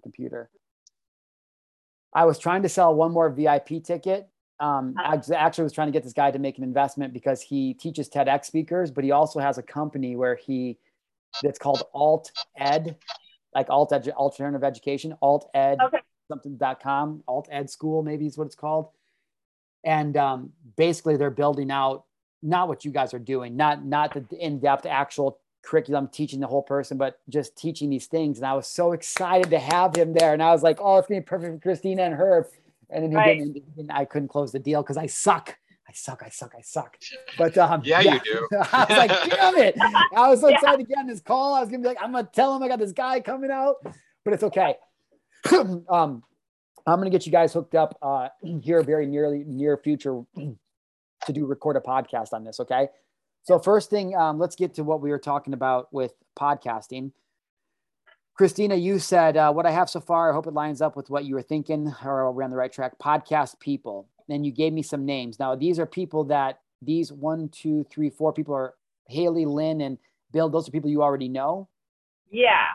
computer. I was trying to sell one more VIP ticket. Um, I actually was trying to get this guy to make an investment because he teaches TEDx speakers, but he also has a company where he that's called Alt Ed, like Alt Ed, Alternative Education, Alt Ed okay. something.com, Alt Ed School maybe is what it's called. And um, basically, they're building out not what you guys are doing, not not the in-depth actual curriculum teaching the whole person, but just teaching these things. And I was so excited to have him there. And I was like, oh, it's gonna be perfect for Christina and Herb. And then he right. didn't, I couldn't close the deal because I suck. I suck, I suck, I suck. But um, yeah, yeah. you do. I was like, damn it. I was so excited to get on this call. I was gonna be like, I'm gonna tell him I got this guy coming out, but it's okay. um, I'm gonna get you guys hooked up uh, here very nearly near future to do record a podcast on this. Okay. So first thing, um, let's get to what we were talking about with podcasting. Christina, you said uh, what I have so far. I hope it lines up with what you were thinking, or we're on the right track. Podcast people, and you gave me some names. Now these are people that these one, two, three, four people are Haley, Lynn, and Bill. Those are people you already know. Yeah.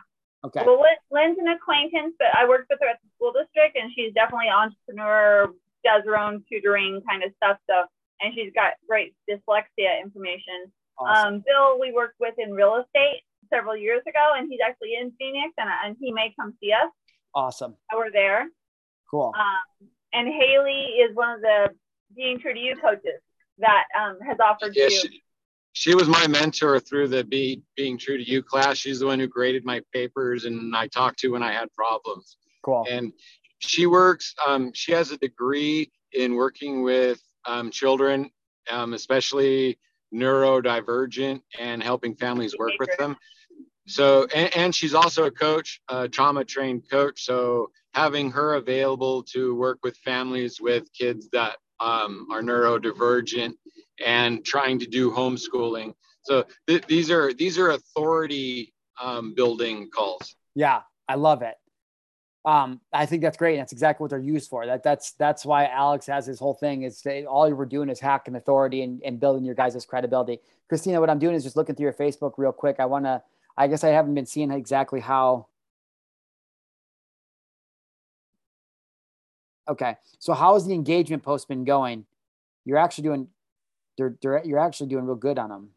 Okay. Well, Lynn's an acquaintance, but I worked with her at the school district, and she's definitely an entrepreneur, does her own tutoring kind of stuff. So and she's got great dyslexia information. Awesome. Um, Bill, we worked with in real estate several years ago, and he's actually in Phoenix, and, and he may come see us. Awesome. We're there. Cool. Um, and Haley is one of the Being True to You coaches that um, has offered yeah, you. She, she was my mentor through the Be, Being True to You class. She's the one who graded my papers and I talked to when I had problems. Cool. And she works, um, she has a degree in working with um, children, um, especially neurodivergent, and helping families work with them. So, and, and she's also a coach, a trauma trained coach. So, having her available to work with families with kids that um, are neurodivergent and trying to do homeschooling. So, th- these are these are authority um, building calls. Yeah, I love it um, I think that's great. And That's exactly what they're used for. That that's that's why Alex has his whole thing. Is all you were doing is hacking authority and, and building your guys' credibility. Christina, what I'm doing is just looking through your Facebook real quick. I want to. I guess I haven't been seeing exactly how. Okay, so how has the engagement post been going? You're actually doing, they're, they're you're actually doing real good on them.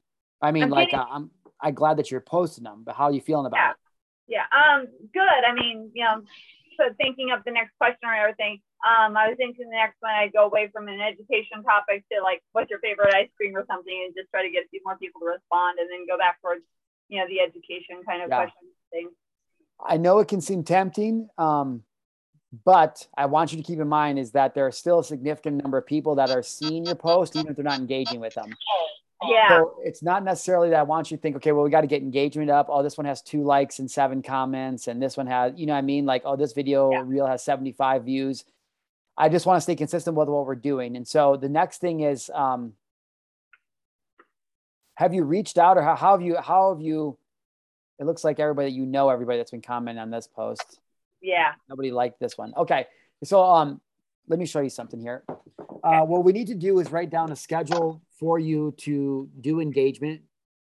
I mean, I'm like uh, I'm I'm glad that you're posting them, but how are you feeling about yeah. it? Yeah, um, good. I mean, you know, so thinking of the next question or everything, um, I was thinking the next one I'd go away from an education topic to like, what's your favorite ice cream or something, and just try to get a few more people to respond, and then go back towards, you know, the education kind of yeah. question thing. I know it can seem tempting, um, but I want you to keep in mind is that there are still a significant number of people that are seeing your post, even if they're not engaging with them. Yeah. So it's not necessarily that I want you to think, okay, well, we got to get engagement up. Oh, this one has two likes and seven comments, and this one has, you know, I mean, like, oh, this video yeah. reel has 75 views. I just want to stay consistent with what we're doing. And so the next thing is, um, have you reached out or how, how have you, how have you, it looks like everybody that you know, everybody that's been commenting on this post. Yeah. Nobody liked this one. Okay. So, um, let me show you something here. Uh, what we need to do is write down a schedule for you to do engagement.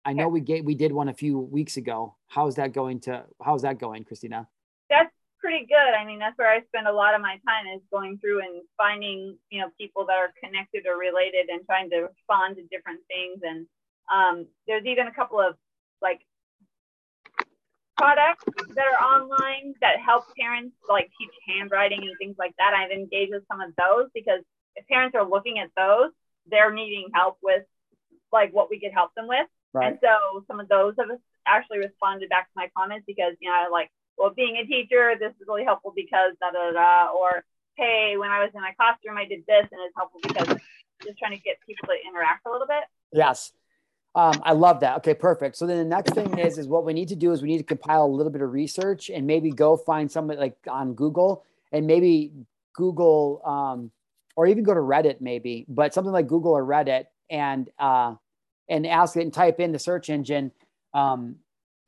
I know we get we did one a few weeks ago. How's that going to how's that going, Christina? That's pretty good. I mean, that's where I spend a lot of my time is going through and finding, you know, people that are connected or related and trying to respond to different things. And um, there's even a couple of like products that are online that help parents like teach handwriting and things like that. I've engaged with some of those because if parents are looking at those, they're needing help with like what we could help them with. Right. And so some of those have actually responded back to my comments because, you know, like, well, being a teacher, this is really helpful because da da da, or hey, when I was in my classroom, I did this and it's helpful because just trying to get people to interact a little bit. Yes. Um, I love that. Okay, perfect. So then the next thing is, is what we need to do is we need to compile a little bit of research and maybe go find somebody like on Google and maybe Google um, or even go to Reddit maybe, but something like Google or Reddit and uh, and ask it and type in the search engine um,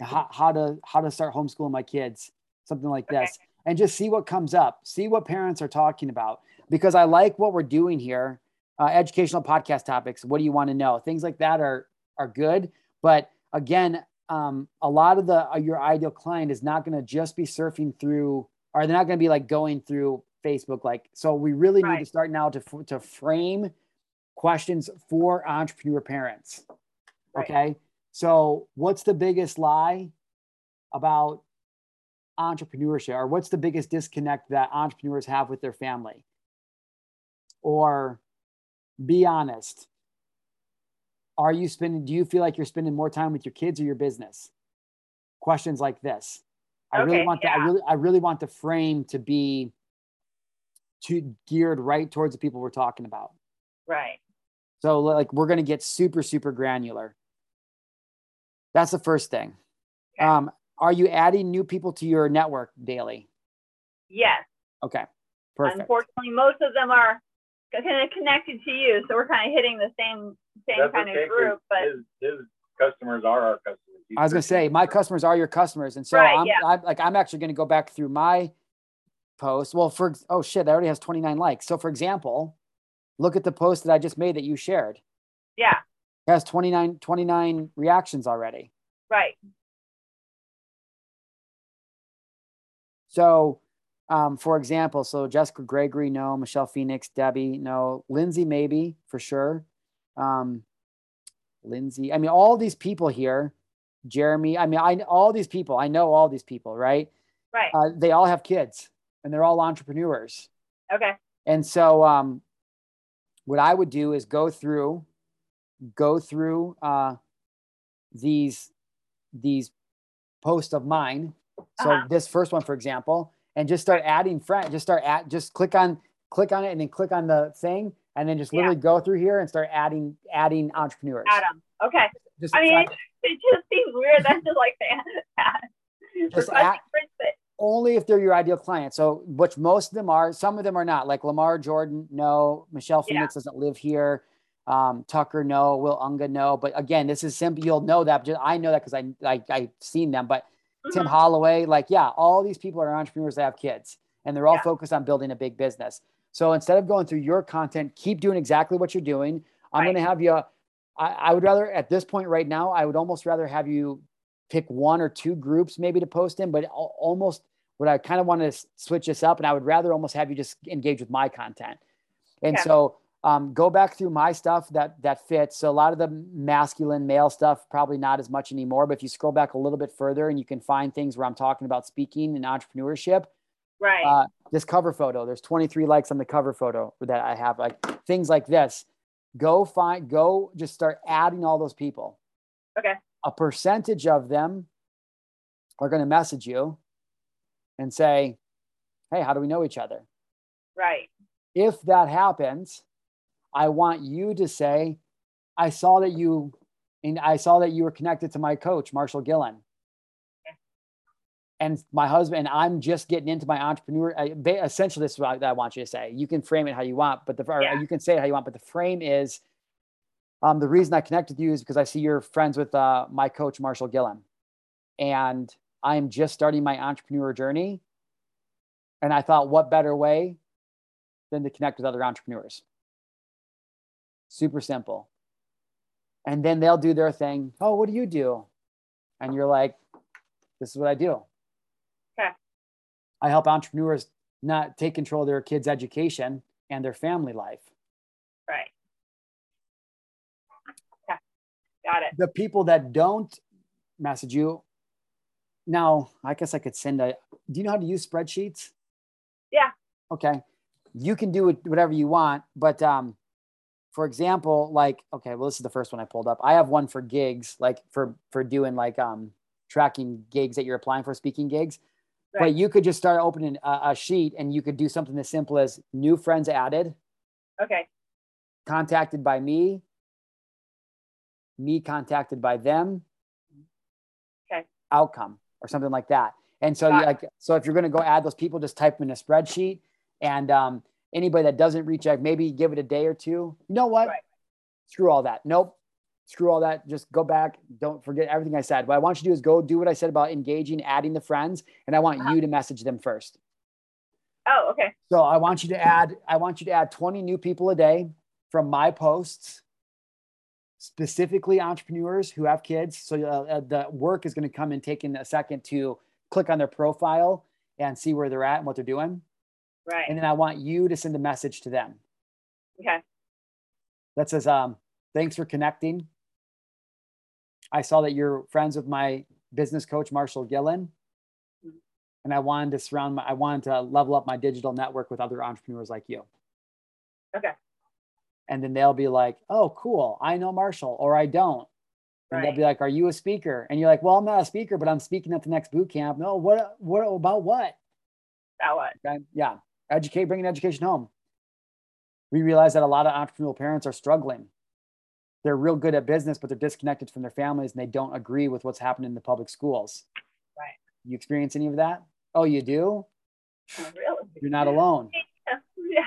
how, how to how to start homeschooling my kids, something like okay. this, and just see what comes up. See what parents are talking about because I like what we're doing here. Uh, educational podcast topics. What do you want to know? Things like that are are good, but again, um, a lot of the uh, your ideal client is not going to just be surfing through Are they're not going to be like going through Facebook? Like, so we really need to start now to to frame questions for entrepreneur parents. Right. Okay. So, what's the biggest lie about entrepreneurship, or what's the biggest disconnect that entrepreneurs have with their family? Or be honest. Are you spending, do you feel like you're spending more time with your kids or your business? Questions like this. I really Okay, want to, I really, I really want the frame to be to geared right towards the people we're talking about. Right. So like we're gonna get super, super granular. That's the first thing. Okay. Um, are you adding new people to your network daily? Yes. Okay. Perfect. Unfortunately, most of them are kind of connected to you, so we're kind of hitting the same same That's kind okay, of 'cause group. But his, his customers are our customers. He's I was gonna say my customers are your customers, and so Right, I'm, yeah. I'm like I'm actually gonna go back through my post. Well, for oh shit, that already has 29 likes. So for example, look at the post that I just made that you shared. yeah, It has 29 29 reactions already. right. So, um, for example, so Jessica Gregory, no. Michelle Phoenix, Debbie, no. Lindsay, maybe for sure. Um, Lindsay, I mean, all these people here, Jeremy, I mean, I all these people, I know all these people, right? Right. Uh, they all have kids and they're all entrepreneurs. Okay. And so, um, what I would do is go through, go through uh, these these posts of mine. So Uh-huh. this first one, for example, and just start adding friend. Just start at. Just click on click on it, and then click on the thing, and then just Yeah. literally go through here and start adding adding entrepreneurs. Adam. Okay. Just I mean, it, it just seems weird. That's just like that. Just add- friends, but- only if they're your ideal client. So, which most of them are, some of them are not. Like Lamar Jordan, no. Michelle Yeah. Phoenix doesn't live here. Um, Tucker, no. Will Unga, no. But again, this is simple. You'll know that. Just, I know that because I, I I've seen them. But Tim Mhm. Holloway, like, yeah, all these people are entrepreneurs that have kids, and they're all Yeah. focused on building a big business. So instead of going through your content, keep doing exactly what you're doing. I'm Right. going to have you. I, I would rather at this point right now, I would almost rather have you pick one or two groups maybe to post in, but almost what I kind of want to switch this up, and I would rather almost have you just engage with my content. And Okay. so um, go back through my stuff that that fits. So a lot of the masculine male stuff probably not as much anymore. But if you scroll back a little bit further, and you can find things where I'm talking about speaking and entrepreneurship, right. uh, this cover photo there's 23 likes on the cover photo that i have like things like this go find go just start adding all those people Okay. A percentage of them are going to message you and say hey how do we know each other right. if that happens i want you to say i saw that you and i saw that you were connected to my coach marshal gillen and my husband and i'm just getting into my entrepreneur essentially this is what I, I want you to say you can frame it how you want but the Yeah. you can say it how you want but the frame is um, the reason i connect with you is because i see you're friends with uh, my coach marshal gillen. And i'm just starting my entrepreneur journey. And i thought what better way than to connect with other entrepreneurs? Super simple. And then they'll do their thing. Oh what do you do? And you're like this is what i do. Okay. I help entrepreneurs not take control of their kids' education and their family life. Right. Okay. Got it. The people that don't message you, now I guess I could send a. Do you know how to use spreadsheets? Yeah. Okay, you can do it whatever you want, but um, for example, like okay, well this is the first one I pulled up. I have one for gigs, like for for doing like um tracking gigs that you're applying for speaking gigs. Right. But you could just start opening a, a sheet and you could do something as simple as new friends added, Okay. contacted by me, me contacted by them, Okay. outcome or something like that. And so, you like, so if you're going to go add those people, just type them in a spreadsheet. And um, anybody that doesn't reach out, maybe give it a day or two. You know what? Right. Screw all that. Nope. Screw all that. Just go back. Don't forget everything I said. What I want you to do is go do what I said about engaging, adding the friends, and I want Uh-huh. you to message them first. Oh, okay. So I want you to add, I want you to add 20 new people a day from my posts, specifically entrepreneurs who have kids. So uh, uh, the work is going to come in a second to click on their profile and see where they're at and what they're doing. Right. And then I want you to send a message to them okay. that says, um, thanks for connecting. I saw that you're friends with my business coach, Marshal Gillen. Mhm. And I wanted to surround my, I wanted to level up my digital network with other entrepreneurs like you. Okay. And then they'll be like, oh, cool. I know Marshall, or I don't. And they'll be like, are you a speaker? And you're like, well, I'm not a speaker, but I'm speaking at the next boot camp. No, what, what about what? That what? Okay. Yeah. Educate, bringing education home. We realize that a lot of entrepreneurial parents are struggling. They're real good at business, but they're disconnected from their families and they don't agree with what's happening in the public schools. Right. You experience any of that? Oh, you do? Oh, really? You're not alone. Yeah.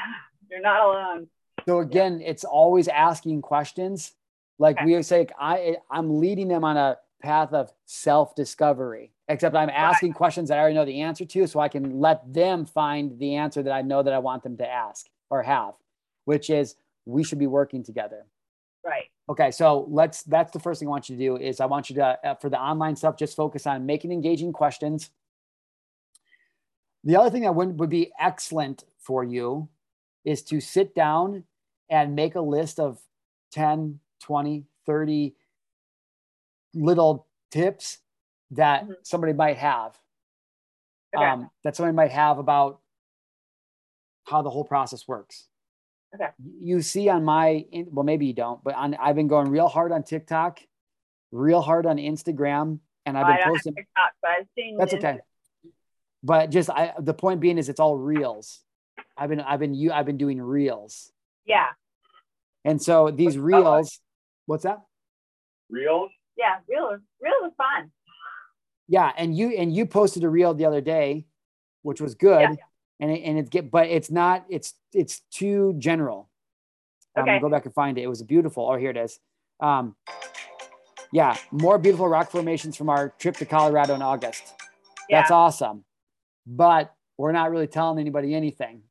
You're not alone. So again, it's always asking questions. Like Okay. we say, I I'm leading them on a path of self-discovery. Except I'm asking questions that I already know the answer to, so I can let them find the answer that I know that I want them to ask or have, which is we should be working together. Right. Okay, so let's. That's the first thing I want you to do is I want you to uh, for the online stuff just focus on making engaging questions. The other thing that would, would be excellent for you is to sit down and make a list of 10, 20, 30 little tips that Mhm. somebody might have. Okay. Um, that somebody might have about how the whole process works. Okay. You see on my, well, maybe you don't, but on, I've been going real hard on TikTok, real hard on Instagram, and I've been don't posting. TikTok, but I've seen. That's okay. But just I, the point being is it's all reels. I've been, I've been, you, I've been doing reels, Yeah. And so these What's that like? reels. What's that? Reels? Yeah. reels. Reels is fun. Yeah, and you and you posted a reel the other day, which was good, Yeah. and it, and it's get, but it's not. It's it's too general. I'm Okay. gonna go back and find it. It was beautiful. Oh, here it is. Um, yeah, more beautiful rock formations from our trip to Colorado in August. Yeah. That's awesome, but we're not really telling anybody anything.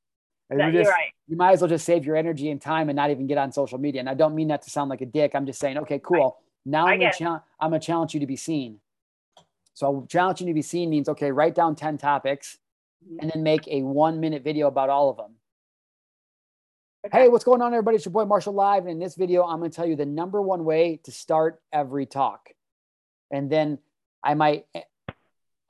And that, just- right. You might as well just save your energy and time and not even get on social media. And I don't mean that to sound like a dick. I'm just saying, okay, cool. Now I I'm gonna, challenge, I'm gonna challenge you to be seen. So challenging you to be seen means okay, write down 10 topics Mhm. and then make a one minute video about all of them. Okay. Hey, what's going on, everybody? It's your boy Marshall Live. And in this video, I'm going to tell you the number one way to start every talk. And then I might,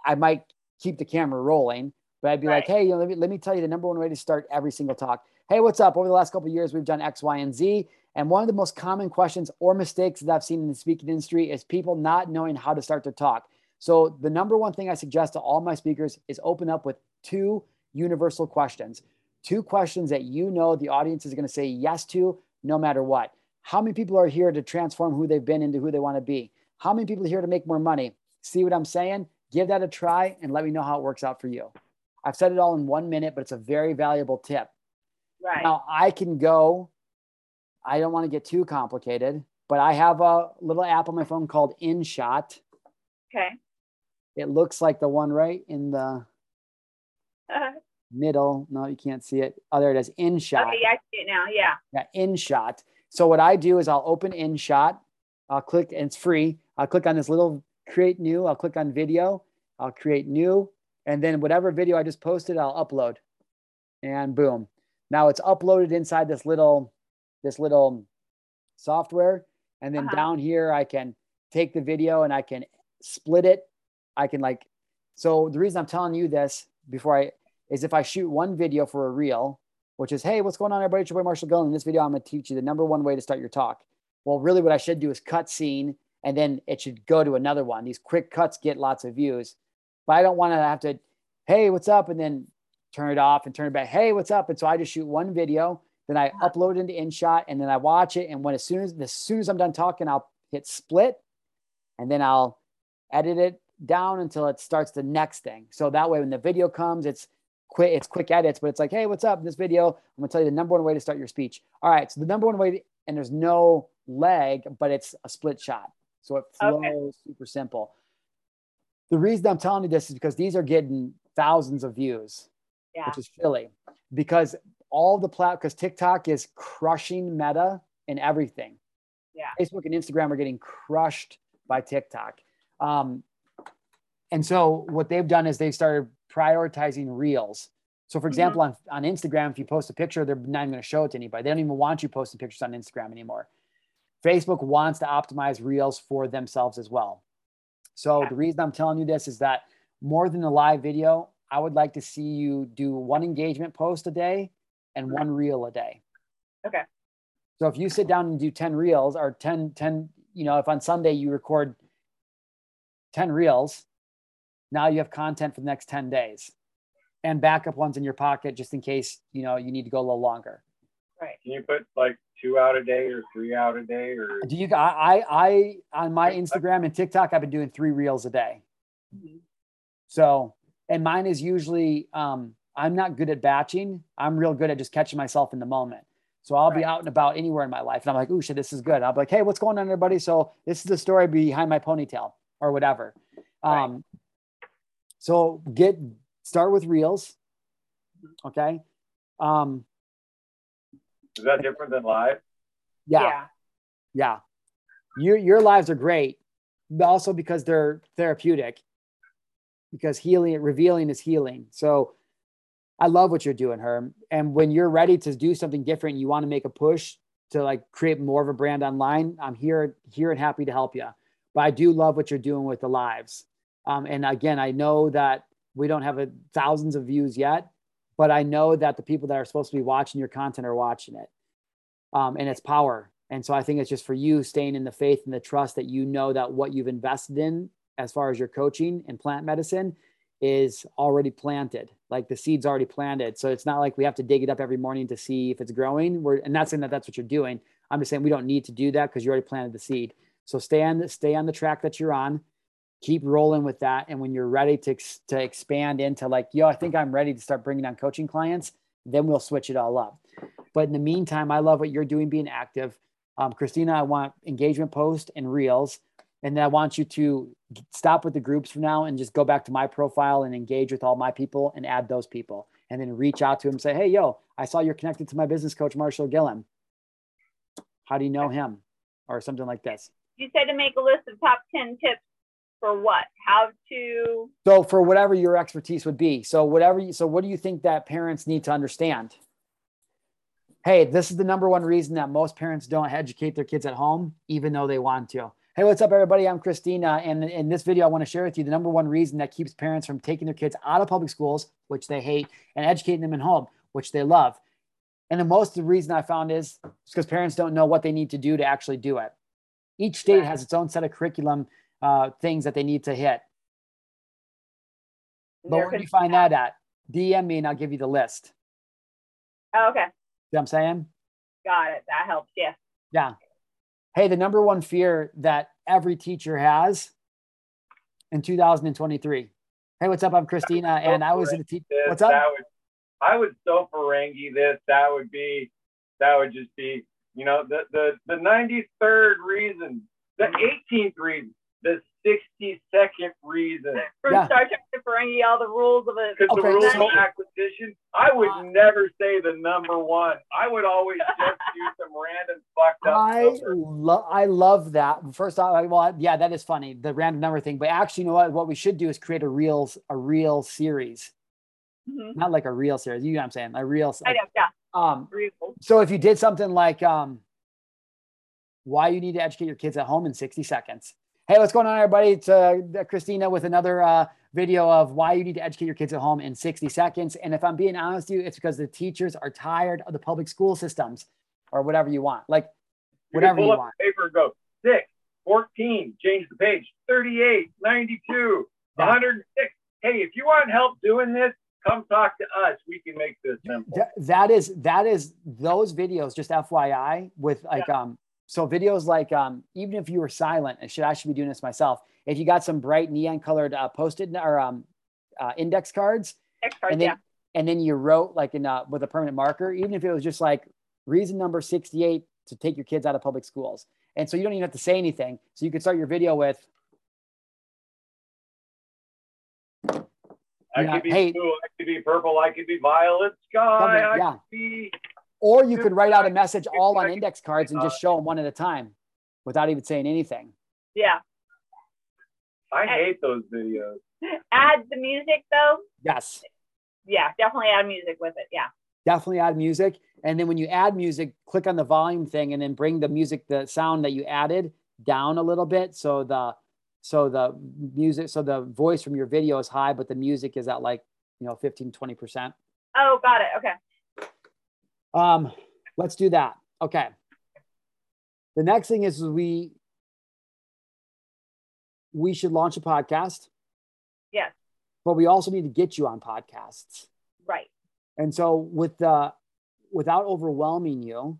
I might keep the camera rolling, but I'd be like, hey, you know, let me let me tell you the number one way to start every single talk. Hey, what's up? Over the last couple of years, we've done X, Y, and Z. And one of the most common questions or mistakes that I've seen in the speaking industry is people not knowing how to start their talk. So the number one thing I suggest to all my speakers is open up with two universal questions two questions that you know the audience is going to say yes to no matter what. How many people are here to transform who they've been into who they want to be? How many people are here to make more money? See what I'm saying? Give that a try and let me know how it works out for you. I've said it all in one minute, but it's a very valuable tip. Right. Now I can go, I don't want to get too complicated, but I have a little app on my phone called InShot. okay. It looks like the one right in the middle. No, you can't see it. Oh, there it is. InShot. okay. Yeah, I see it now. Yeah. Yeah, InShot. So what I do is I'll open InShot. I'll click, and it's free. I'll click on this little create new. I'll click on video. I'll create new, and then whatever video I just posted, I'll upload, and boom. Now it's uploaded inside this little, this little software, and then Uh-huh. down here I can take the video and I can split it. I can like, so the reason I'm telling you this before I is if I shoot one video for a reel, which is, hey, what's going on, everybody? It's your boy Marshall Gull. In this video, I'm going to teach you the number one way to start your talk. Well, really, what I should do is cut scene, and then it should go to another one. These quick cuts get lots of views, but I don't want to have to, hey, what's up, and then turn it off and turn it back. Hey, what's up? And so I just shoot one video, then I upload it into InShot, and then I watch it. And when as soon as as soon as I'm done talking, I'll hit split, and then I'll edit it down until it starts the next thing. So that way, when the video comes, it's quick it's quick edits but it's like hey what's up this video i'm going to tell you the number one way to start your speech all right so the number one way and there's no leg, but it's a split shot so it flows Okay. super simple the reason i'm telling you this is because these are getting thousands of views Yeah. which is silly because all the plat because tiktok is crushing meta and everything Yeah. facebook and instagram are getting crushed by tiktok um, and so what they've done is they've started prioritizing reels. So, for example, on, on Instagram, if you post a picture, they're not even going to show it to anybody. They don't even want you posting pictures on Instagram anymore. Facebook wants to optimize reels for themselves as well. So, the reason I'm telling you this is that more than a live video, I would like to see you do one engagement post a day and mm-hmm. one reel a day. Okay. So if you sit down and do 10 reels or 10, 10, you know, if on Sunday you record 10 reels, now you have content for the next 10 days and backup ones in your pocket just in case, you know, you need to go a little longer. Right. Can you put like two out a day or three out a day or Do you, I, I, I on my Instagram and TikTok, I've been doing three reels a day. Mhm. So, and mine is usually, um, I'm not good at batching. I'm real good at just catching myself in the moment. So I'll be out and about anywhere in my life, and I'm like, "Ooh, shit, this is good." I'll be like, "Hey, what's going on, everybody?" So this is the story behind my ponytail, or whatever. Right. Um, so get start with reels, okay? Um, is that different than live? yeah, yeah. Your your lives are great, but also because they're therapeutic. Because healing, revealing is healing. So I love what you're doing, Herm. And when you're ready to do something different, you want to make a push to like create more of a brand online. I'm here, here and happy to help you. But I do love what you're doing with the lives. Um, and again, I know that we don't have a, thousands of views yet, but I know that the people that are supposed to be watching your content are watching it. Um, and it's power. And so I think it's just for you staying in the faith and the trust that you know that what you've invested in as far as your coaching and plant medicine is already planted. Like the seed's already planted. So it's not like we have to dig it up every morning to see if it's growing. We're and not saying that that's what you're doing. I'm just saying we don't need to do that because you already planted the seed. So stay on the stay on the track that you're on. Keep rolling with that. And when you're ready to, to expand into like, yo, I think I'm ready to start bringing on coaching clients, then we'll switch it all up. But in the meantime, I love what you're doing being active. Um, Christina, I want engagement post and reels. And then I want you to stop with the groups for now and just go back to my profile and engage with all my people and add those people. And then reach out to him and say, hey, yo, I saw you're connected to my business coach, Marshal Gillen. How do you know him? Or something like this. You said to make a list of top 10 tips for what? How to, So for whatever your expertise would be. So whatever you, so what do you think that parents need to understand? Hey, this is the number one reason that most parents don't educate their kids at home, even though they want to. Hey, what's up, everybody? I'm Christina. And in this video, I want to share with you the number one reason that keeps parents from taking their kids out of public schools, which they hate, and educating them in home, which they love. And the most the reason I found is because parents don't know what they need to do to actually do it. Each state has its own set of curriculum uh, things that they need to hit. But where do you find that at? DM me and I'll give you the list. oh, okay, See what I'm saying? got it. That helps. Yeah. Yeah. Hey, the number one fear that every teacher has in 2023. Hey, what's up? I'm Christina, and I was in a teacher. What's up? That would, I would so Ferengi this. That would be, that would just be, you know, the the the 93rd reason, the mm-hmm. 18th reason, the 62nd reason. From Yeah. Star Trek to Ferengi, all the rules of it. Because Okay, the rules of acquisition, I would uh, never say the number one. I would always just do some random fucked up I love I love that. First off, I- well, yeah, that is funny, the random number thing. But actually, you know what? What we should do is create a real a real series, Mhm. not like a real series. You know what I'm saying? A real. Series. I know. Yeah. Um, Rules. so if you did something like um, why you need to educate your kids at home in 60 seconds. Hey, what's going on, everybody? It's uh, Christina with another uh, video of why you need to educate your kids at home in 60 seconds. And if I'm being honest with you, it's because the teachers are tired of the public school systems or whatever you want. Like whatever you want. paper go 6, 14, change the page, 38, 92, Yeah. 106. Hey, if you want help doing this, come talk to us. We can make this simple. Th- that is that is those videos just fyi with like um so videos like um even if you were silent and should i should be doing this myself if you got some bright neon colored uh, posted or um uh, index cards Next card. and then Yeah. and then you wrote like in uh, with a permanent marker even if it was just like reason number 68 to take your kids out of public schools and so you don't even have to say anything so you could start your video with I Yeah, could be hey- blue, I could be purple, I could be violet sky, I yeah. could be. or you could write out a message all on index cards and just show them one at a time without even saying anything Yeah. I hate those videos. add the music though. Yes. Yeah, definitely add music with it. Yeah. Definitely add music. And then when you add music, click on the volume thing and then bring the music, the sound that you added down a little bit. So the so the music, so the voice from your video is high, but the music is at like, you know, 15, 20%. Oh, got it. Okay. Um, let's do that. Okay. The next thing is we we should launch a podcast. Yes. But we also need to get you on podcasts. Right. And so with the without overwhelming you,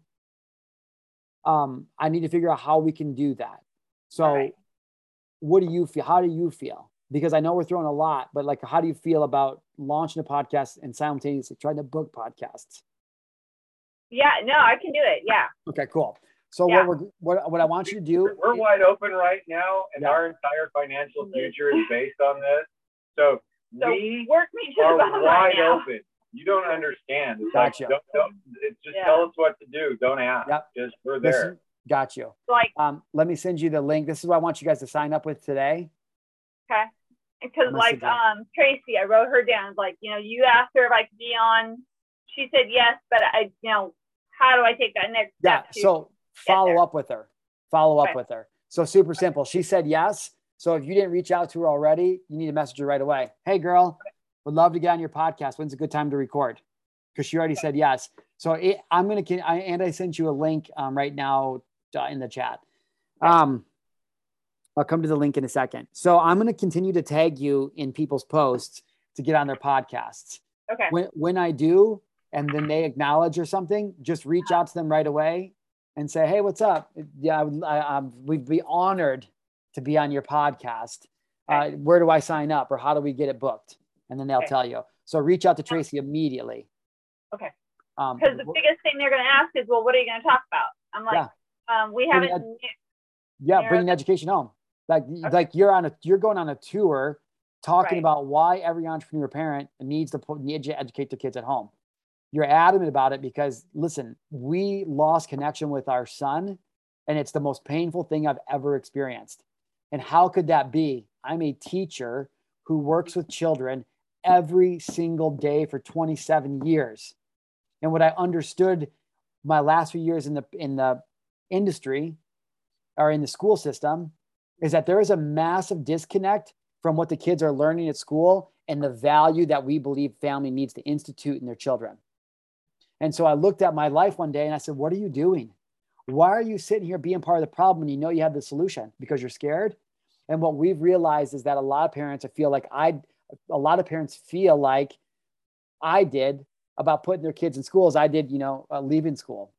um, I need to figure out how we can do that. So. What do you feel? How do you feel? Because I know we're throwing a lot, but like how do you feel about launching a podcast and simultaneously trying to book podcasts? Yeah, no, I can do it. Yeah. Okay, cool. So yeah. what we're what, what I want you to do we're wide open right now and yeah. our entire financial mm-hmm. future is based on this. So, so we work me are wide right open. You don't understand. It's gotcha. like don't, don't it's just yeah. tell us what to do. Don't ask. Yep. Just we're there. Listen, got you. Like um, let me send you the link. This is what I want you guys to sign up with today. Okay. Because like um Tracy, I wrote her down. Like, you know, you asked her if I could be on. She said yes, but I you know, how do I take that next step? Yeah. So follow up with her. Follow up okay. with her. So super simple. She said yes. So if you didn't reach out to her already, you need to message her right away. Hey, girl, would love to get on your podcast. When's a good time to record? Because she already said yes. So it, I'm gonna I, and I sent you a link um, right now uh, in the chat. Um, I'll come to the link in a second. So I'm gonna continue to tag you in people's posts to get on their podcasts. Okay. When when I do, and then they acknowledge or something, just reach out to them right away and say, "Hey, what's up? Yeah, I, I, we'd be honored to be on your podcast. Uh, where do I sign up, or how do we get it booked?" And then they'll okay. tell you. So reach out to Tracy immediately. Okay. Because um, the biggest thing they're going to ask is, "Well, what are you going to talk about?" I'm like, yeah. Um, "We haven't." Ed- yeah, bringing education home. Like, okay. like you're on a, you're going on a tour, talking right. about why every entrepreneur parent needs to put, need to educate their kids at home you're adamant about it because listen, we lost connection with our son and it's the most painful thing I've ever experienced. And how could that be? I'm a teacher who works with children every single day for 27 years. And what I understood my last few years in the in the industry or in the school system is that there is a massive disconnect from what the kids are learning at school and the value that we believe family needs to institute in their children. And so I looked at my life one day and I said, What are you doing? Why are you sitting here being part of the problem when you know you have the solution? Because you're scared. And what we've realized is that a lot of parents feel like I, a lot of parents feel like I did about putting their kids in schools. I did, you know, uh, leaving school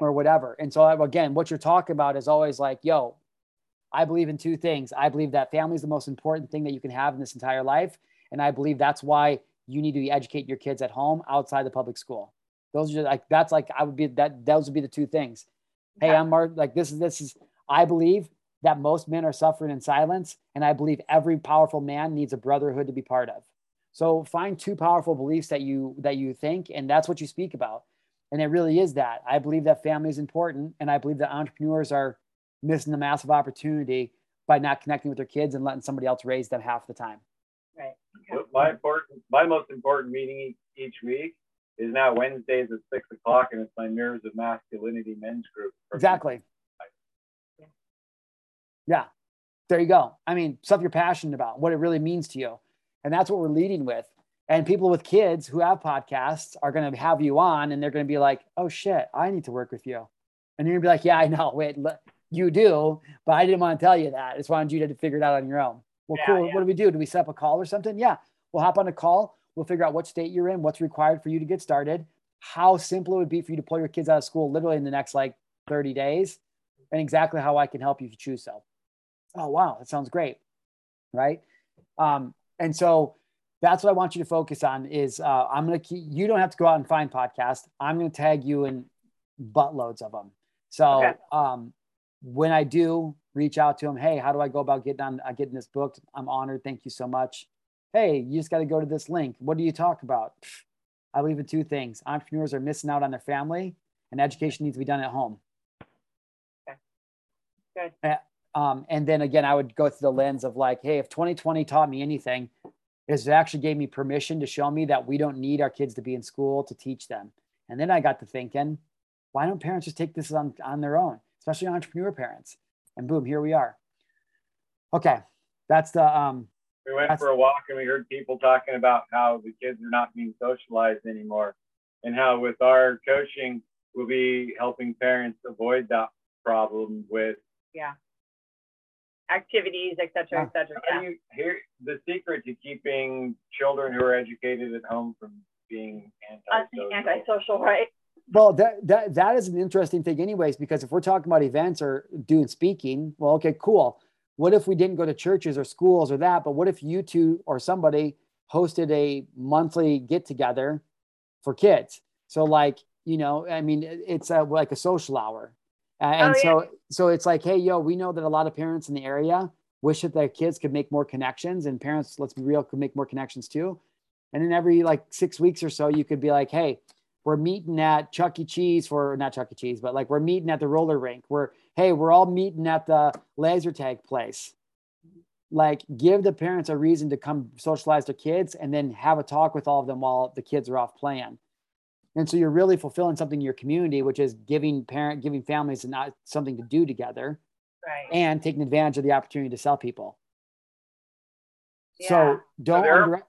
or whatever. And so again, what you're talking about is always like, yo, I believe in two things. I believe that family is the most important thing that you can have in this entire life. And I believe that's why you need to be educating your kids at home outside the public school. Those are just like that's like I would be that those would be the two things. Hey, I'm Mark. Like this is this is I believe that most men are suffering in silence, and I believe every powerful man needs a brotherhood to be part of. So find two powerful beliefs that you that you think, and that's what you speak about. And it really is that. I believe that family is important, and I believe that entrepreneurs are missing the massive opportunity by not connecting with their kids and letting somebody else raise them half the time. Right. Okay. My important, my most important meeting each week is now Wednesdays at six o'clock, and it's my Mirrors of Masculinity men's group. Exactly. Yeah, there you go. I mean, stuff you're passionate about, what it really means to you, and that's what we're leading with. And people with kids who have podcasts are going to have you on, and they're going to be like, "Oh shit, I need to work with you," and you're going to be like, "Yeah, I know. Wait, you do, but I didn't want to tell you that. I just wanted you to figure it out on your own." Well, yeah, cool. Yeah. What do we do? Do we set up a call or something? Yeah, we'll hop on a call We'll figure out what state you're in, what's required for you to get started, how simple it would be for you to pull your kids out of school literally in the next like 30 days, and exactly how I can help you if you choose so. Oh, wow, that sounds great. Right. Um, and so that's what I want you to focus on is uh, I'm going to keep, you don't have to go out and find podcasts. I'm going to tag you in buttloads of them. So okay. um, when I do reach out to them, hey, how do I go about getting on uh, getting this booked? I'm honored. Thank you so much hey, you just got to go to this link. What do you talk about? I believe in two things entrepreneurs are missing out on their family, and education needs to be done at home. Okay. Good. Um, and then again, I would go through the lens of like, hey, if 2020 taught me anything, is it actually gave me permission to show me that we don't need our kids to be in school to teach them. And then I got to thinking, why don't parents just take this on, on their own, especially entrepreneur parents? And boom, here we are. Okay, that's the um, we went for a walk and we heard people talking about how the kids are not being socialized anymore and how with our coaching we'll be helping parents avoid that problem with yeah activities etc Yeah. etc how yeah. do you here the secret to keeping children who are educated at home from being Uh, antisocial antisocial right Well, that that that is an interesting thing, anyways, because if we're talking about events or doing speaking, well, okay, cool. What if we didn't go to churches or schools or that? But what if you two or somebody hosted a monthly get together for kids? So, like, you know, I mean, it's a, like a social hour, Uh, and Oh, yeah. so so it's like, hey, yo, we know that a lot of parents in the area wish that their kids could make more connections, and parents, let's be real, could make more connections too. And then every like six weeks or so, you could be like, hey, we're meeting at Chuck E. Cheese for not Chuck E. Cheese, but like we're meeting at the roller rink. We're hey, we're all meeting at the laser tag place. Like give the parents a reason to come socialize their kids and then have a talk with all of them while the kids are off playing. And so you're really fulfilling something in your community, which is giving parent, giving families and not something to do together right and taking advantage of the opportunity to sell people. Yeah. So don't there are-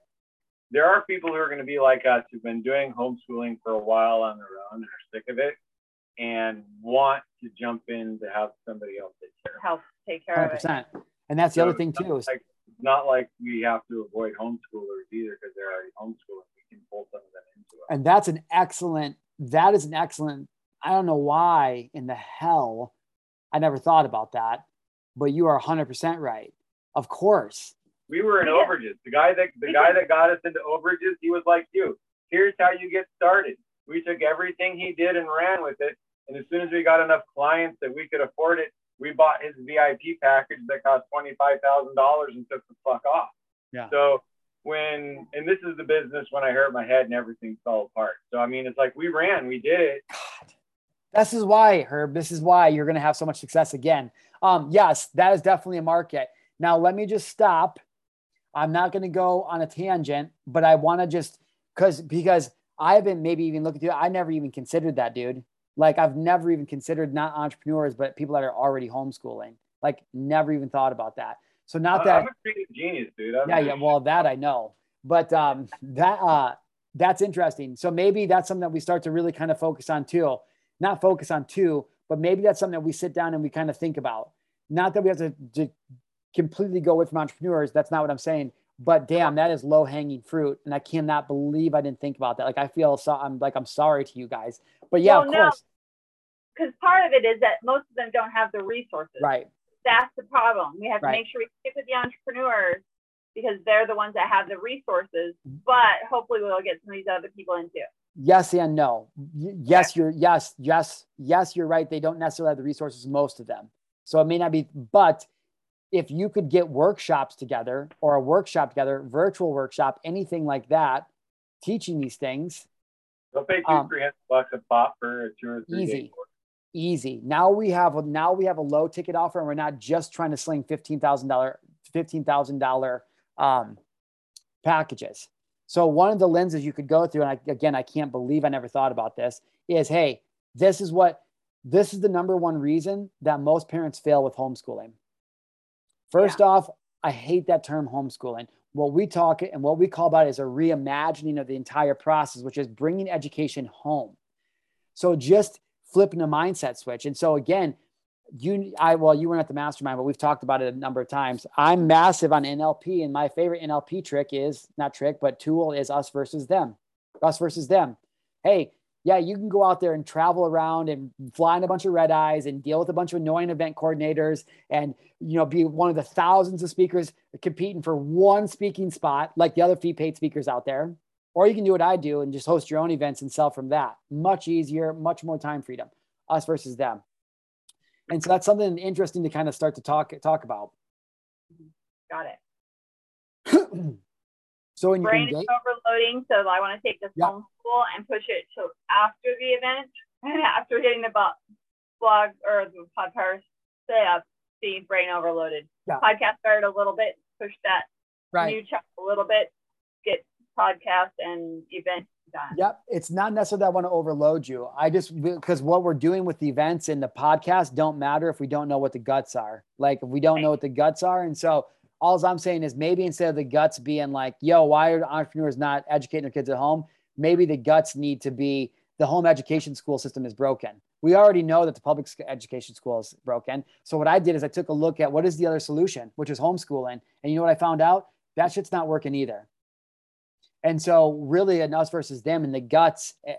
there are people who are going to be like us who've been doing homeschooling for a while on their own and are sick of it and want to jump in to have somebody else take care of help take care of it 100%. And that's the So other thing too. Is, like- It's not like we have to avoid homeschoolers either because they're already homeschooling. We can pull some of them into it. And that's an excellent that is an excellent i don't know why in the hell i never thought about that but you are 100% right of course We were in Yeah. overages. The guy that the guy that got us into overages, he was like you. Here's how you get started. We took everything he did and ran with it. And as soon as we got enough clients that we could afford it, we bought his VIP package that cost twenty five thousand dollars and took the fuck off. Yeah. So when and this is the business when I hurt my head and everything fell apart. So I mean, it's like we ran, we did it. this is why herb this is why you're going to have so much success again. Um yes that is definitely a market. Now let me just stop. I'm not going to go on a tangent but i want to just because because i've been maybe even looking through i never even considered that dude. Like i've never even considered not entrepreneurs but people that are already homeschooling. Like never even thought about that so not that I'm a creative genius, dude. I'm yeah yeah well that i know. But um that uh that's interesting. So maybe that's something that we start to really kind of focus on too. Not focus on too but maybe that's something that we sit down and we kind of think about. Not that we have to, to completely go away from entrepreneurs that's not what i'm saying. But damn that is low hanging fruit and i cannot believe i didn't think about that. Like i feel so i'm like i'm sorry to you guys. But yeah Well, of no. course. because part of it is that most of them don't have the resources. Right that's the problem. We have Right. to make sure we stick with the entrepreneurs because they're the ones that have the resources. Mm-hmm. But hopefully, we'll get some of these other people in too. yes and no Y- yes you're yes yes yes you're right they don't necessarily have the resources most of them so it may not be but if you could get workshops together or a workshop together virtual workshop anything like that teaching these things They'll pay two, Um, three hundred bucks a pop for a two or three Easy. Easy. Now we have a now we have a low ticket offer and we're not just trying to sling $15000 $15000 um, packages. So one of the lenses you could go through and I, again i can't believe i never thought about this is hey this is what this is the number one reason that most parents fail with homeschooling. First off i hate that term homeschooling. What we talk and what we call about is a reimagining of the entire process which is bringing education home. So just flipping a mindset switch. And so again, you, I, well, you weren't at the mastermind, but we've talked about it a number of times. I'm massive on NLP, and my favorite NLP trick is not trick, but tool is us versus them, us versus them. Hey, yeah, you can go out there and travel around and fly in a bunch of red eyes and deal with a bunch of annoying event coordinators and you know be one of the thousands of speakers competing for one speaking spot like the other fee paid speakers out there or you can do what I do and just host your own events and sell from that. Much easier, much more time freedom. Us versus them. And so that's something interesting to kind of start to talk talk about. Got it. so in your Brain is overloading, so I want to take this Yeah. homeschool and push it to after the event, after getting the blog or the podcast set up. see brain overloaded. Yeah. Podcast started a little bit, push that Right. new chunk a little bit, podcast and event done. Yep. It's not necessarily that I want to overload you. I just, because what we're doing with the events and the podcast don't matter if we don't know what the guts are. Like, if we don't know what the guts are. And so, all I'm saying is maybe instead of the guts being like, yo, why are entrepreneurs not educating their kids at home? Maybe the guts need to be the home education school system is broken. We already know that the public education school is broken. So, what I did is I took a look at what is the other solution, which is homeschooling. And you know what I found out? That shit's not working either. And so, really, an us versus them and the guts uh,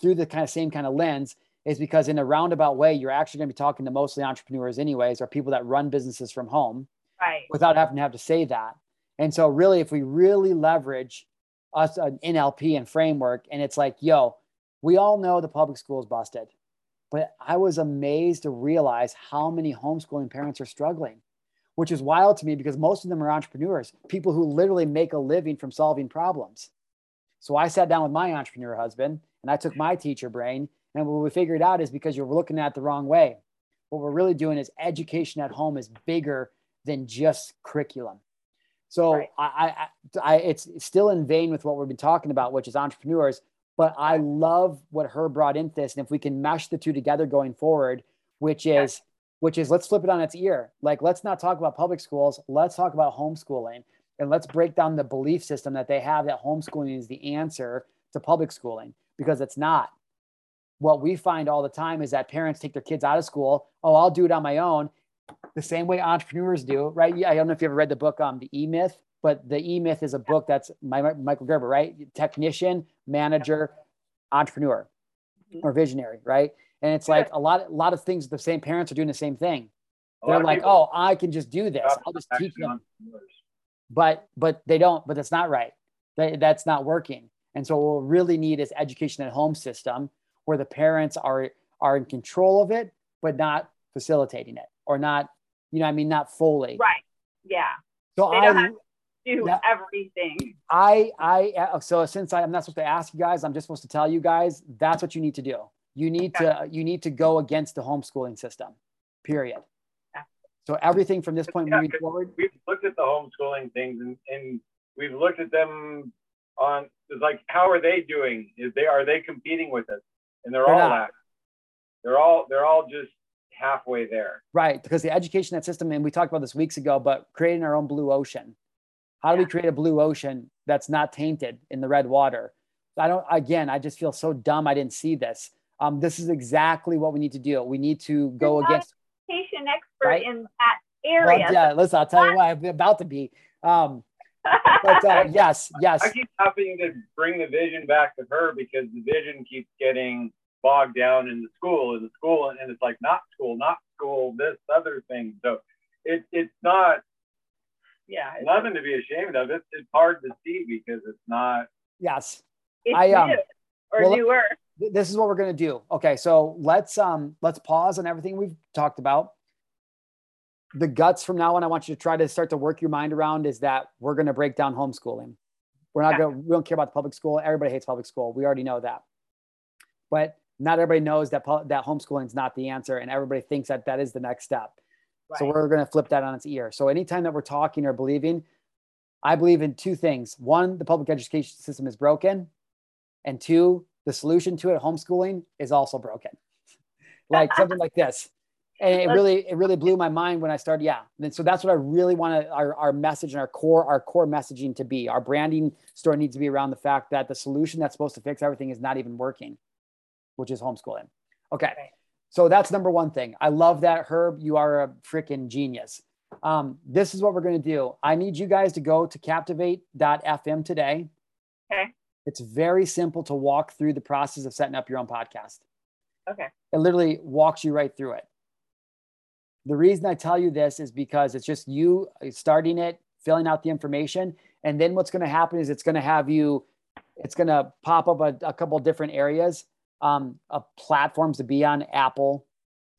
through the kind of same kind of lens is because, in a roundabout way, you're actually going to be talking to mostly entrepreneurs, anyways, or people that run businesses from home Right. without having to have to say that. And so, really, if we really leverage us an NLP and framework, and it's like, yo, we all know the public school is busted, but I was amazed to realize how many homeschooling parents are struggling, which is wild to me because most of them are entrepreneurs, people who literally make a living from solving problems. So I sat down with my entrepreneur husband and I took my teacher brain, and what we figured out is because you're looking at it the wrong way. What we're really doing is education at home is bigger than just curriculum. So Right. I, I, I, it's still in vein with what we've been talking about, which is entrepreneurs. But I love what Herb brought into this, and if we can mesh the two together going forward, which is, which is, let's flip it on its ear. Like, let's not talk about public schools. Let's talk about homeschooling, and let's break down the belief system that they have that homeschooling is the answer to public schooling because it's not. What we find all the time is that parents take their kids out of school. Oh, I'll do it on my own the same way entrepreneurs do, right? I don't know if you ever read the book, um, The E Myth, but The E Myth is a book that's my, Michael Gerber, right? Technician, manager, entrepreneur, or visionary, right? And it's like a lot, a lot of things. The same parents are doing the same thing. They're like, people oh, I can just do this. I'll just teach them but but they don't but that's not right That- that's not working and so what we really need is education at home system where the parents are are in control of it but not facilitating it or not you know what i mean not fully Right. Yeah. so They i don't have- Do everything. i i uh, so since I, i'm not supposed to ask you guys i'm just supposed to tell you guys that's what you need to do you need to you need to go against the homeschooling system period Yeah. so everything from this point Yeah, moving forward We've looked at the homeschooling things and, and we've looked at them on it's like how are they doing? Is they are they competing with us? And they're, They're all not. they're all they're all just halfway there. Right, because the education that system, and we talked about this weeks ago, but creating our own blue ocean. How do we create a blue ocean that's not tainted in the red water? I don't. Again, I just feel so dumb. I didn't see this. Um, this is exactly what we need to do. We need to go You're not against. Education expert Right. in that Well, area. yeah, listen. I'll tell you what. I'm about to be. Um, but uh, yes, yes, I keep having to bring the vision back to her because the vision keeps getting bogged down in the school, in the school, and it's like not school, not school, this other thing. So it, it's not yeah. It's, nothing to be ashamed of. It's, it's hard to see because it's not. yes. it's I, um, new or well, newer. Th- this is what we're going to do. Okay, so let's um let's pause on everything we've talked about. The guts from now on, I want you to try to start to work your mind around is that we're going to break down homeschooling. We're not Yeah. going. We don't care about the public school. Everybody hates public school. We already know that. But not everybody knows that that homeschooling is not the answer, and everybody thinks that that is the next step. So we're going to flip that on its ear. So anytime that we're talking or believing, I believe in two things. One, the public education system is broken. And two, the solution to it, homeschooling, is also broken. like something like this. And it really, it really blew my mind when I started. Yeah. And so that's what I really want our, our message and our core, our core messaging to be. Our branding story needs to be around the fact that the solution that's supposed to fix everything is not even working, which is homeschooling. Okay. Right. So that's number one thing. I love that, Herb. You are a freaking genius. Um, this is what we're going to do. I need you guys to go to captivate.fm today. Okay. It's very simple to walk through the process of setting up your own podcast. Okay. It literally walks you right through it. The reason I tell you this is because it's just you starting it, filling out the information, and then what's going to happen is it's going to have you, it's going to pop up a, a couple different areas um, of platforms to be on Apple,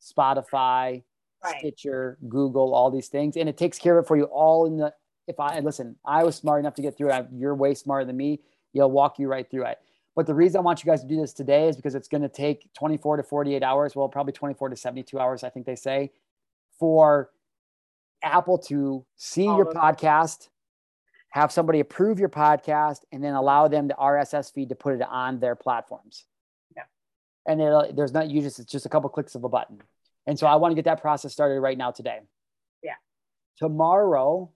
Spotify, Right. Stitcher, Google, all these things, and it takes care of it for you all in the. If I listen, I was smart enough to get through it. You're way smarter than me. You'll walk you right through it. But the reason I want you guys to do this today is because it's going to take 24 to 48 hours. Well, probably 24 to 72 hours, I think they say, for Apple to see All your podcast, have somebody approve your podcast, and then allow them the RSS feed to put it on their platforms. Yeah. And it'll, there's not you just it's just a couple clicks of a button. And so I want to get that process started right now today. Yeah. Tomorrow,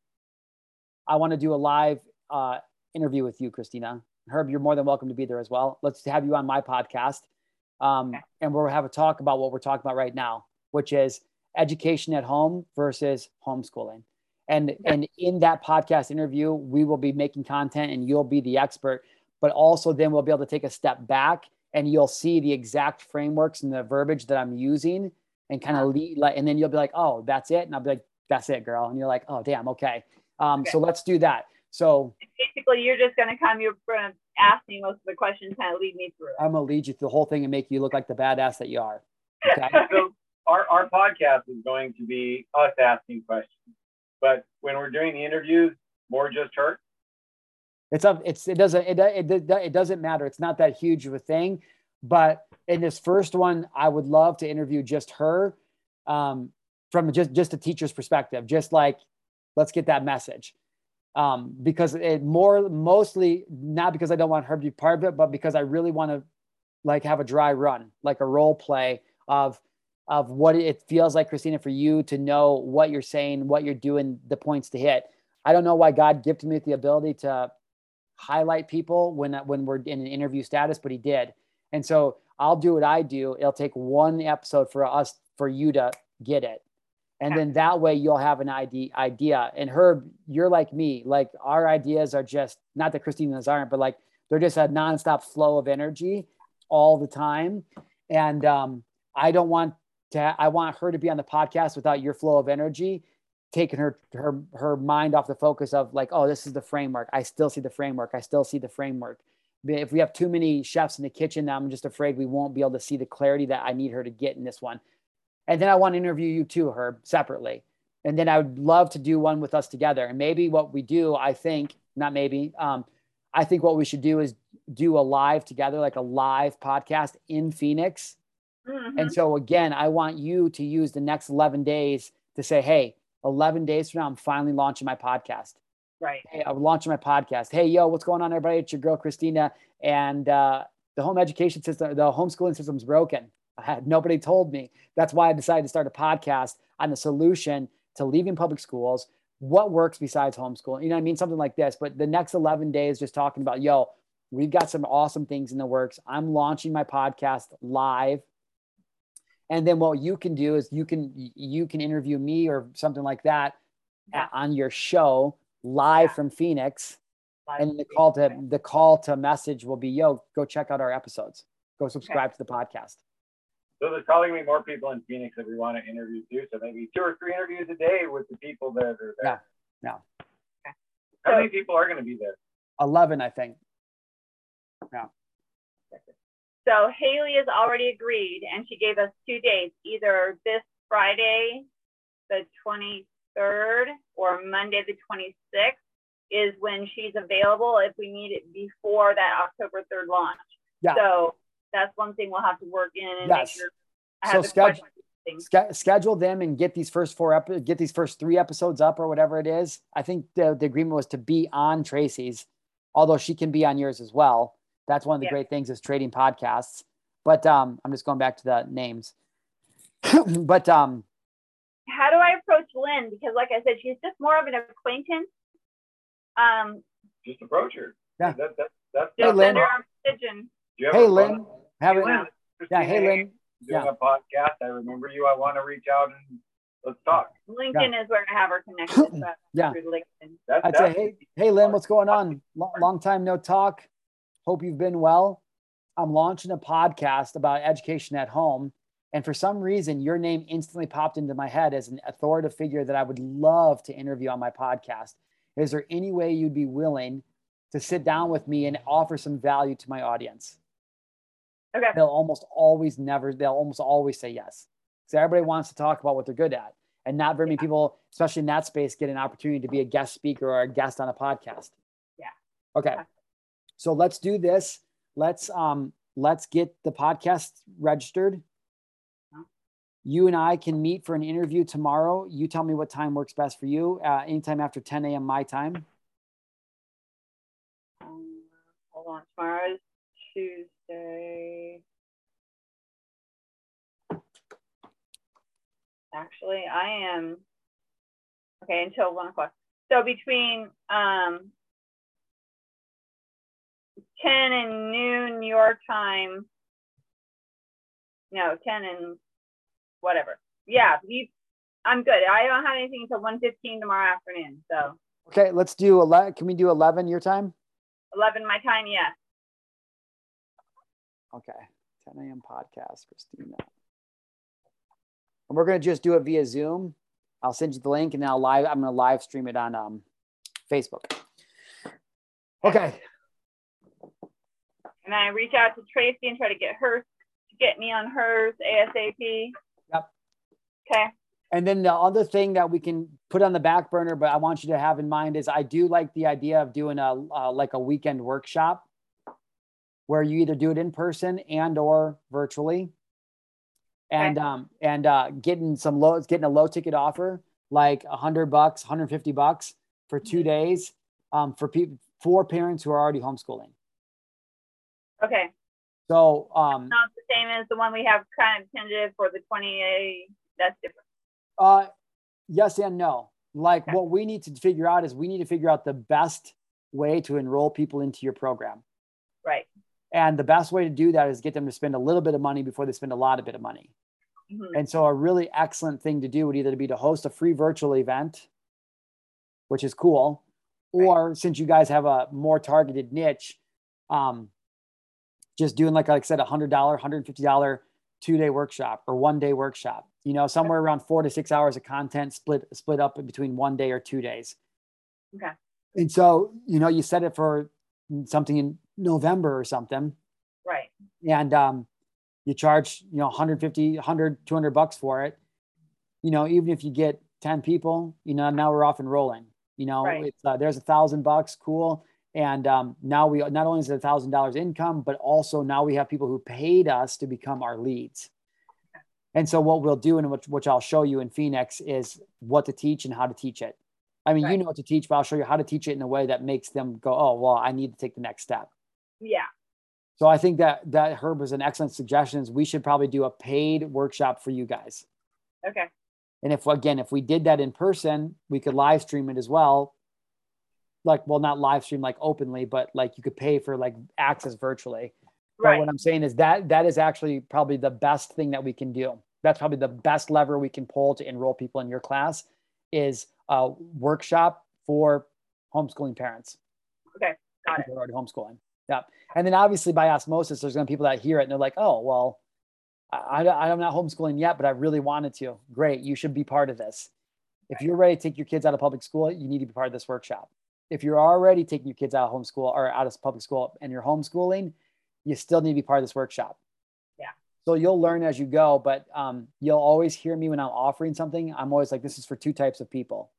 I want to do a live uh, interview with you, Christina. Herb, you're more than welcome to be there as well. Let's have you on my podcast. Um, Okay. And we'll have a talk about what we're talking about right now, which is education at home versus homeschooling. And, and in that podcast interview, we will be making content and you'll be the expert, but also then we'll be able to take a step back and you'll see the exact frameworks and the verbiage that I'm using and kind of lead, like, and then you'll be like, oh, that's it. And I'll be like, that's it, girl. And you're like, oh, damn, okay. Um, Okay. So let's do that. So Basically, you're just gonna come. You're gonna ask me most of the questions, kind of lead me through. I'm gonna lead you through the whole thing and make you look like the badass that you are. Okay. So our, our podcast is going to be us asking questions. But when we're doing the interviews, more just her. It's up. It's it doesn't it it, it it doesn't matter. It's not that huge of a thing. But in this first one, I would love to interview just her, um, from just just a teacher's perspective. Just like, let's get that message, um, because it more mostly not because I don't want her to be part of it, but because I really want to like have a dry run, like a role play of of what it feels like, Christina, for you to know what you're saying, what you're doing, the points to hit. I don't know why God gifted me with the ability to highlight people when when we're in an interview status, but He did. And so I'll do what I do. It'll take one episode for us for you to get it, and then that way you'll have an idea. Idea. And Herb, you're like me. Like our ideas are just not that Christine Christina's aren't, but like they're just a nonstop flow of energy all the time. And um, I don't want to. I want her to be on the podcast without your flow of energy taking her her her mind off the focus of like oh this is the framework i still see the framework i still see the framework if we have too many chefs in the kitchen i'm just afraid we won't be able to see the clarity that i need her to get in this one and then i want to interview you too herb separately and then i would love to do one with us together and maybe what we do i think not maybe um, i think what we should do is do a live together like a live podcast in phoenix Mhm. and so again, I want you to use the next 11 days to say, hey, 11 days from now, I'm finally launching my podcast. right. Hey, I'm launching my podcast. Hey, yo, what's going on, everybody? It's your girl, Christina. And uh, the home education system, the homeschooling system's broken. I had nobody told me. That's why I decided to start a podcast on the solution to leaving public schools. What works besides homeschooling? You know what I mean? Something like this. But the next 11 days, just talking about, yo, we've got some awesome things in the works. I'm launching my podcast live and then what you can do is you can you can interview me or something like that on your show live from phoenix and the call to the call to message will be yo go check out our episodes go subscribe to the podcast So there's probably gonna be more people in Phoenix that we want to interview too. So maybe two or three interviews a day with the people that are there. Yeah, yeah. Okay. How many people are gonna be there? 11 i think Yeah. So Haley has already agreed, and she gave us two dates, either this Friday, the 23rd, or Monday, the 26th, is when she's available if we need it before that October 3rd launch. Yeah. So that's one thing we'll have to work in and Yes. make sure. I So have schedule- Sch- schedule them and get these first four ep- get these first three episodes up or whatever it is i think the, the agreement was to be on tracy's although she can be on yours as well that's one of the Yeah. great things is trading podcasts but um i'm just going back to the names but um How do I approach Lynn? Because, like I said, she's just more of an acquaintance. Um, Just approach her. Yeah. That, that, that's Hey, just Lynn. Send her a message you have hey a lynn have Hey, Lynn, yeah hey lynn Doing Yeah. a podcast. I remember you. I want to reach out and let's talk. LinkedIn is where I have her connected. so Yeah. LinkedIn. That's, I'd say, hey, hey, Lynn, what's going on? Lo- long time no talk. Hope you've been well. I'm launching a podcast about education at home. And for some reason, your name instantly popped into my head as an authoritative figure that I would love to interview on my podcast. Is there any way you'd be willing to sit down with me and offer some value to my audience? Okay. They'll almost always never, they'll almost always say yes. So everybody wants to talk about what they're good at. And not very many people, especially in that space, get an opportunity to be a guest speaker or a guest on a podcast. Yeah. Okay. Okay. So let's do this. Let's um let's get the podcast registered. you and I can meet for an interview tomorrow. You tell me what time works best for you. Uh, anytime after 10 a.m. my time. Um, hold on. Tomorrow's Tuesday. Actually, I am okay until one o'clock. So between um, 10 and noon your time. No, 10 and whatever. Yeah, you, I'm good. I don't have anything until 1.15 tomorrow afternoon. So. Okay, let's do 11. Can we do 11 your time? 11 my time, yes. Okay, 10 a.m. podcast, Christina. And we're going to just do it via Zoom. I'll send you the link and then I'll live, I'm going to live stream it on um, Facebook. Okay. And I reach out to Tracy and try to get her to get me on hers ASAP. Yep. Okay. And then the other thing that we can put on the back burner, but I want you to have in mind is I do like the idea of doing a uh, like a weekend workshop where you either do it in person and or virtually and okay. um and uh getting some low getting a low ticket offer like a hundred bucks 150 bucks for two mm-hmm. days um for people for parents who are already homeschooling okay so um not the same as the one we have kind of tentative for the 28 that's different uh yes and no like okay. what we need to figure out is we need to figure out the best way to enroll people into your program right and the best way to do that is get them to spend a little bit of money before they spend a lot of bit of money. Mm-hmm. And so a really excellent thing to do would either be to host a free virtual event, which is cool, right. or since you guys have a more targeted niche, um, just doing like, like I said, a hundred dollar, hundred fifty dollar two day workshop or one day workshop. You know, somewhere around four to six hours of content split split up between one day or two days. Okay. And so, you know, you set it for something in November or something. Right. And um, you charge, you know, 150, 100, 200 bucks for it. You know, even if you get 10 people, you know, now we're off and rolling. You know, right. it's, uh, there's a thousand bucks, cool. And um, now we not only is it a thousand dollars income, but also now we have people who paid us to become our leads. And so what we'll do and which, which I'll show you in Phoenix is what to teach and how to teach it. I mean, right. you know what to teach, but I'll show you how to teach it in a way that makes them go, oh, well, I need to take the next step. Yeah. So I think that that Herb was an excellent suggestion. We should probably do a paid workshop for you guys. Okay. And if again, if we did that in person, we could live stream it as well. Like, well, not live stream like openly, but like you could pay for like access virtually. Right. But what I'm saying is that that is actually probably the best thing that we can do. That's probably the best lever we can pull to enroll people in your class is a workshop for homeschooling parents. Okay, got it. already homeschooling. Yeah. And then obviously by osmosis, there's going to be people that hear it and they're like, oh, well, I, I, I'm not homeschooling yet, but I really wanted to. Great. You should be part of this. If you're ready to take your kids out of public school, you need to be part of this workshop. If you're already taking your kids out of homeschool or out of public school and you're homeschooling, you still need to be part of this workshop. Yeah. So you'll learn as you go, but um, you'll always hear me when I'm offering something. I'm always like, this is for two types of people.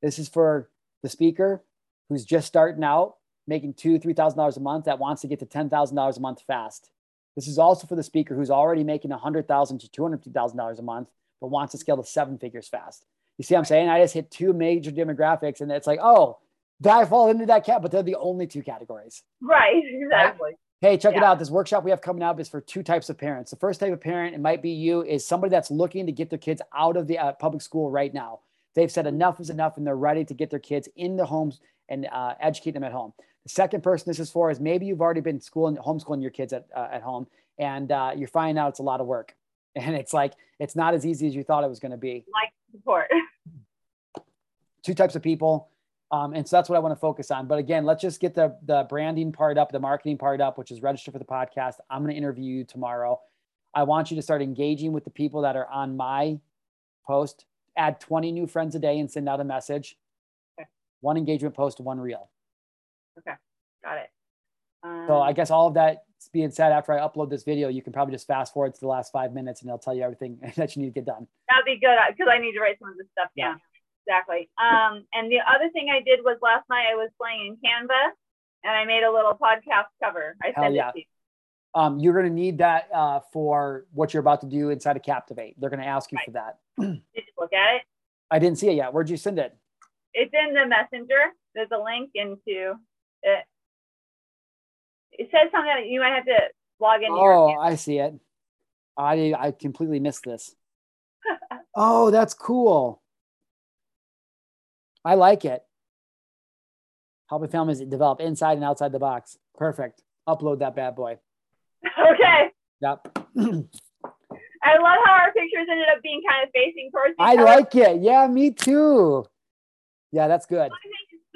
This is for the speaker who's just starting out making two, three thousand dollars a month that wants to get to ten thousand dollars a month fast. This is also for the speaker who's already making a hundred thousand to two hundred fifty thousand dollars a month, but wants to scale to seven figures fast. You see what I'm saying? I just hit two major demographics, and it's like, oh, that I fall into that cat, but they're the only two categories. Right, exactly. Right? Hey, check yeah. it out. This workshop we have coming up is for two types of parents. The first type of parent, it might be you, is somebody that's looking to get their kids out of the uh, public school right now. They've said enough is enough, and they're ready to get their kids in the homes and uh, educate them at home. The second person this is for is maybe you've already been schooling, homeschooling your kids at, uh, at home and uh, you're finding out it's a lot of work. And it's like, it's not as easy as you thought it was going to be. Like support. Two types of people. Um, and so that's what I want to focus on. But again, let's just get the, the branding part up, the marketing part up, which is register for the podcast. I'm going to interview you tomorrow. I want you to start engaging with the people that are on my post. Add 20 new friends a day and send out a message. Okay. One engagement post, one reel. Okay, got it. Um, so I um, guess all of that being said, after I upload this video, you can probably just fast forward to the last five minutes and it'll tell you everything that you need to get done. That'd be good because I need to write some of this stuff down. Yeah. Exactly. Um, and the other thing I did was last night I was playing in Canva and I made a little podcast cover. I sent yeah. it to you. Um, you're going to need that uh, for what you're about to do inside of Captivate. They're going to ask you Right. for that. Did you look at it? I didn't see it yet. Where'd you send it? It's in the messenger. There's a link into it. It says something that you might have to log in. Oh. I see it. I I completely missed this. Oh, that's cool. I like it. Help Helping families develop inside and outside the box. Perfect. Upload that bad boy. Okay. Yep. I love how our pictures ended up being kind of facing towards each I like it. Yeah, me too. Yeah, that's good.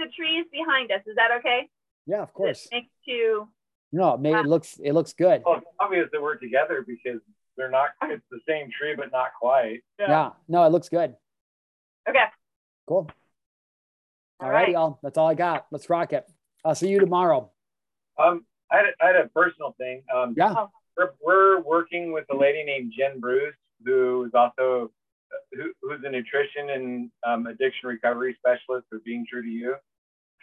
I think the trees behind us. Is that okay? Yeah, of course. Next to No, it, made, it looks it looks good. Well, it's obvious that we're together because they're not. It's the same tree, but not quite. Yeah. No, it looks good. okay. Cool. All All righty, right. y'all. That's all I got. Let's rock it. I'll see you tomorrow. Um, I had, a, I had a personal thing. Um, Yeah. we're, we're working with a lady named Jen Bruce, who is also who, who's a nutrition and um, addiction recovery specialist for Being True to You.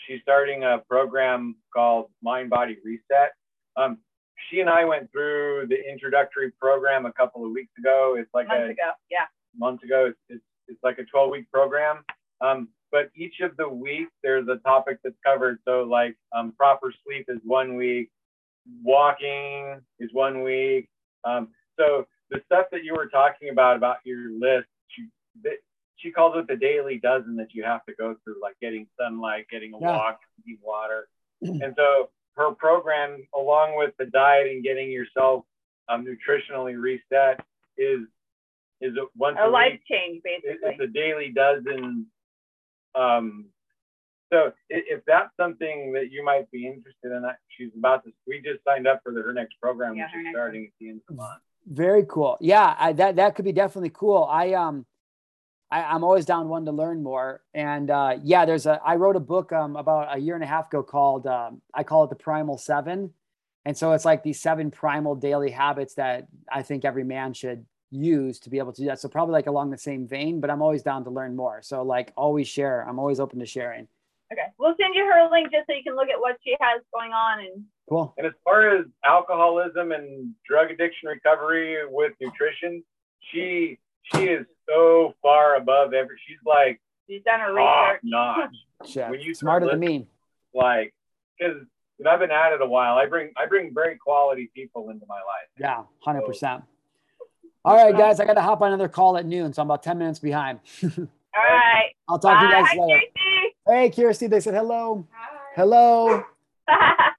She's starting a program called Mind Body Reset. Um, she and I went through the introductory program a couple of weeks ago. It's like Months a ago. Yeah. months ago. It's, it's, it's like a 12 week program. Um, but each of the weeks, there's a topic that's covered. So, like, um, proper sleep is one week, walking is one week. Um, so, the stuff that you were talking about, about your list, th- she calls it the daily dozen that you have to go through, like getting sunlight, getting a Yeah. walk, drinking water. and so, her program, along with the diet and getting yourself um, nutritionally reset, is is it once A a life week change, basically. it's a daily dozen. Um, so if that's something that you might be interested in, she's about to. We just signed up for the, her next program, Yeah, which her is next starting at the end of the month. Very cool. Yeah, I, that that could be definitely cool. I um, I, I'm always down one to learn more. And uh, yeah, there's a. I wrote a book um about a year and a half ago called um, I call it the Primal Seven, and so it's like these seven primal daily habits that I think every man should use to be able to do that. So probably like along the same vein, but I'm always down to learn more. So like always share. I'm always open to sharing. Okay. We'll send you her link just so you can look at what she has going on and Cool. And as far as alcoholism and drug addiction recovery with nutrition, she she is so far above every. She's like she's done her top research. notch. Yeah. When you Smarter start than me. Like because I've been at it a while. I bring I bring very quality people into my life. Yeah, hundred percent. All right, guys, I got to hop on another call at noon, so I'm about ten minutes behind. All right. I'll talk to you Bye. guys Hi, later. Hey, Kirsty, they said hello. Hello. Hi.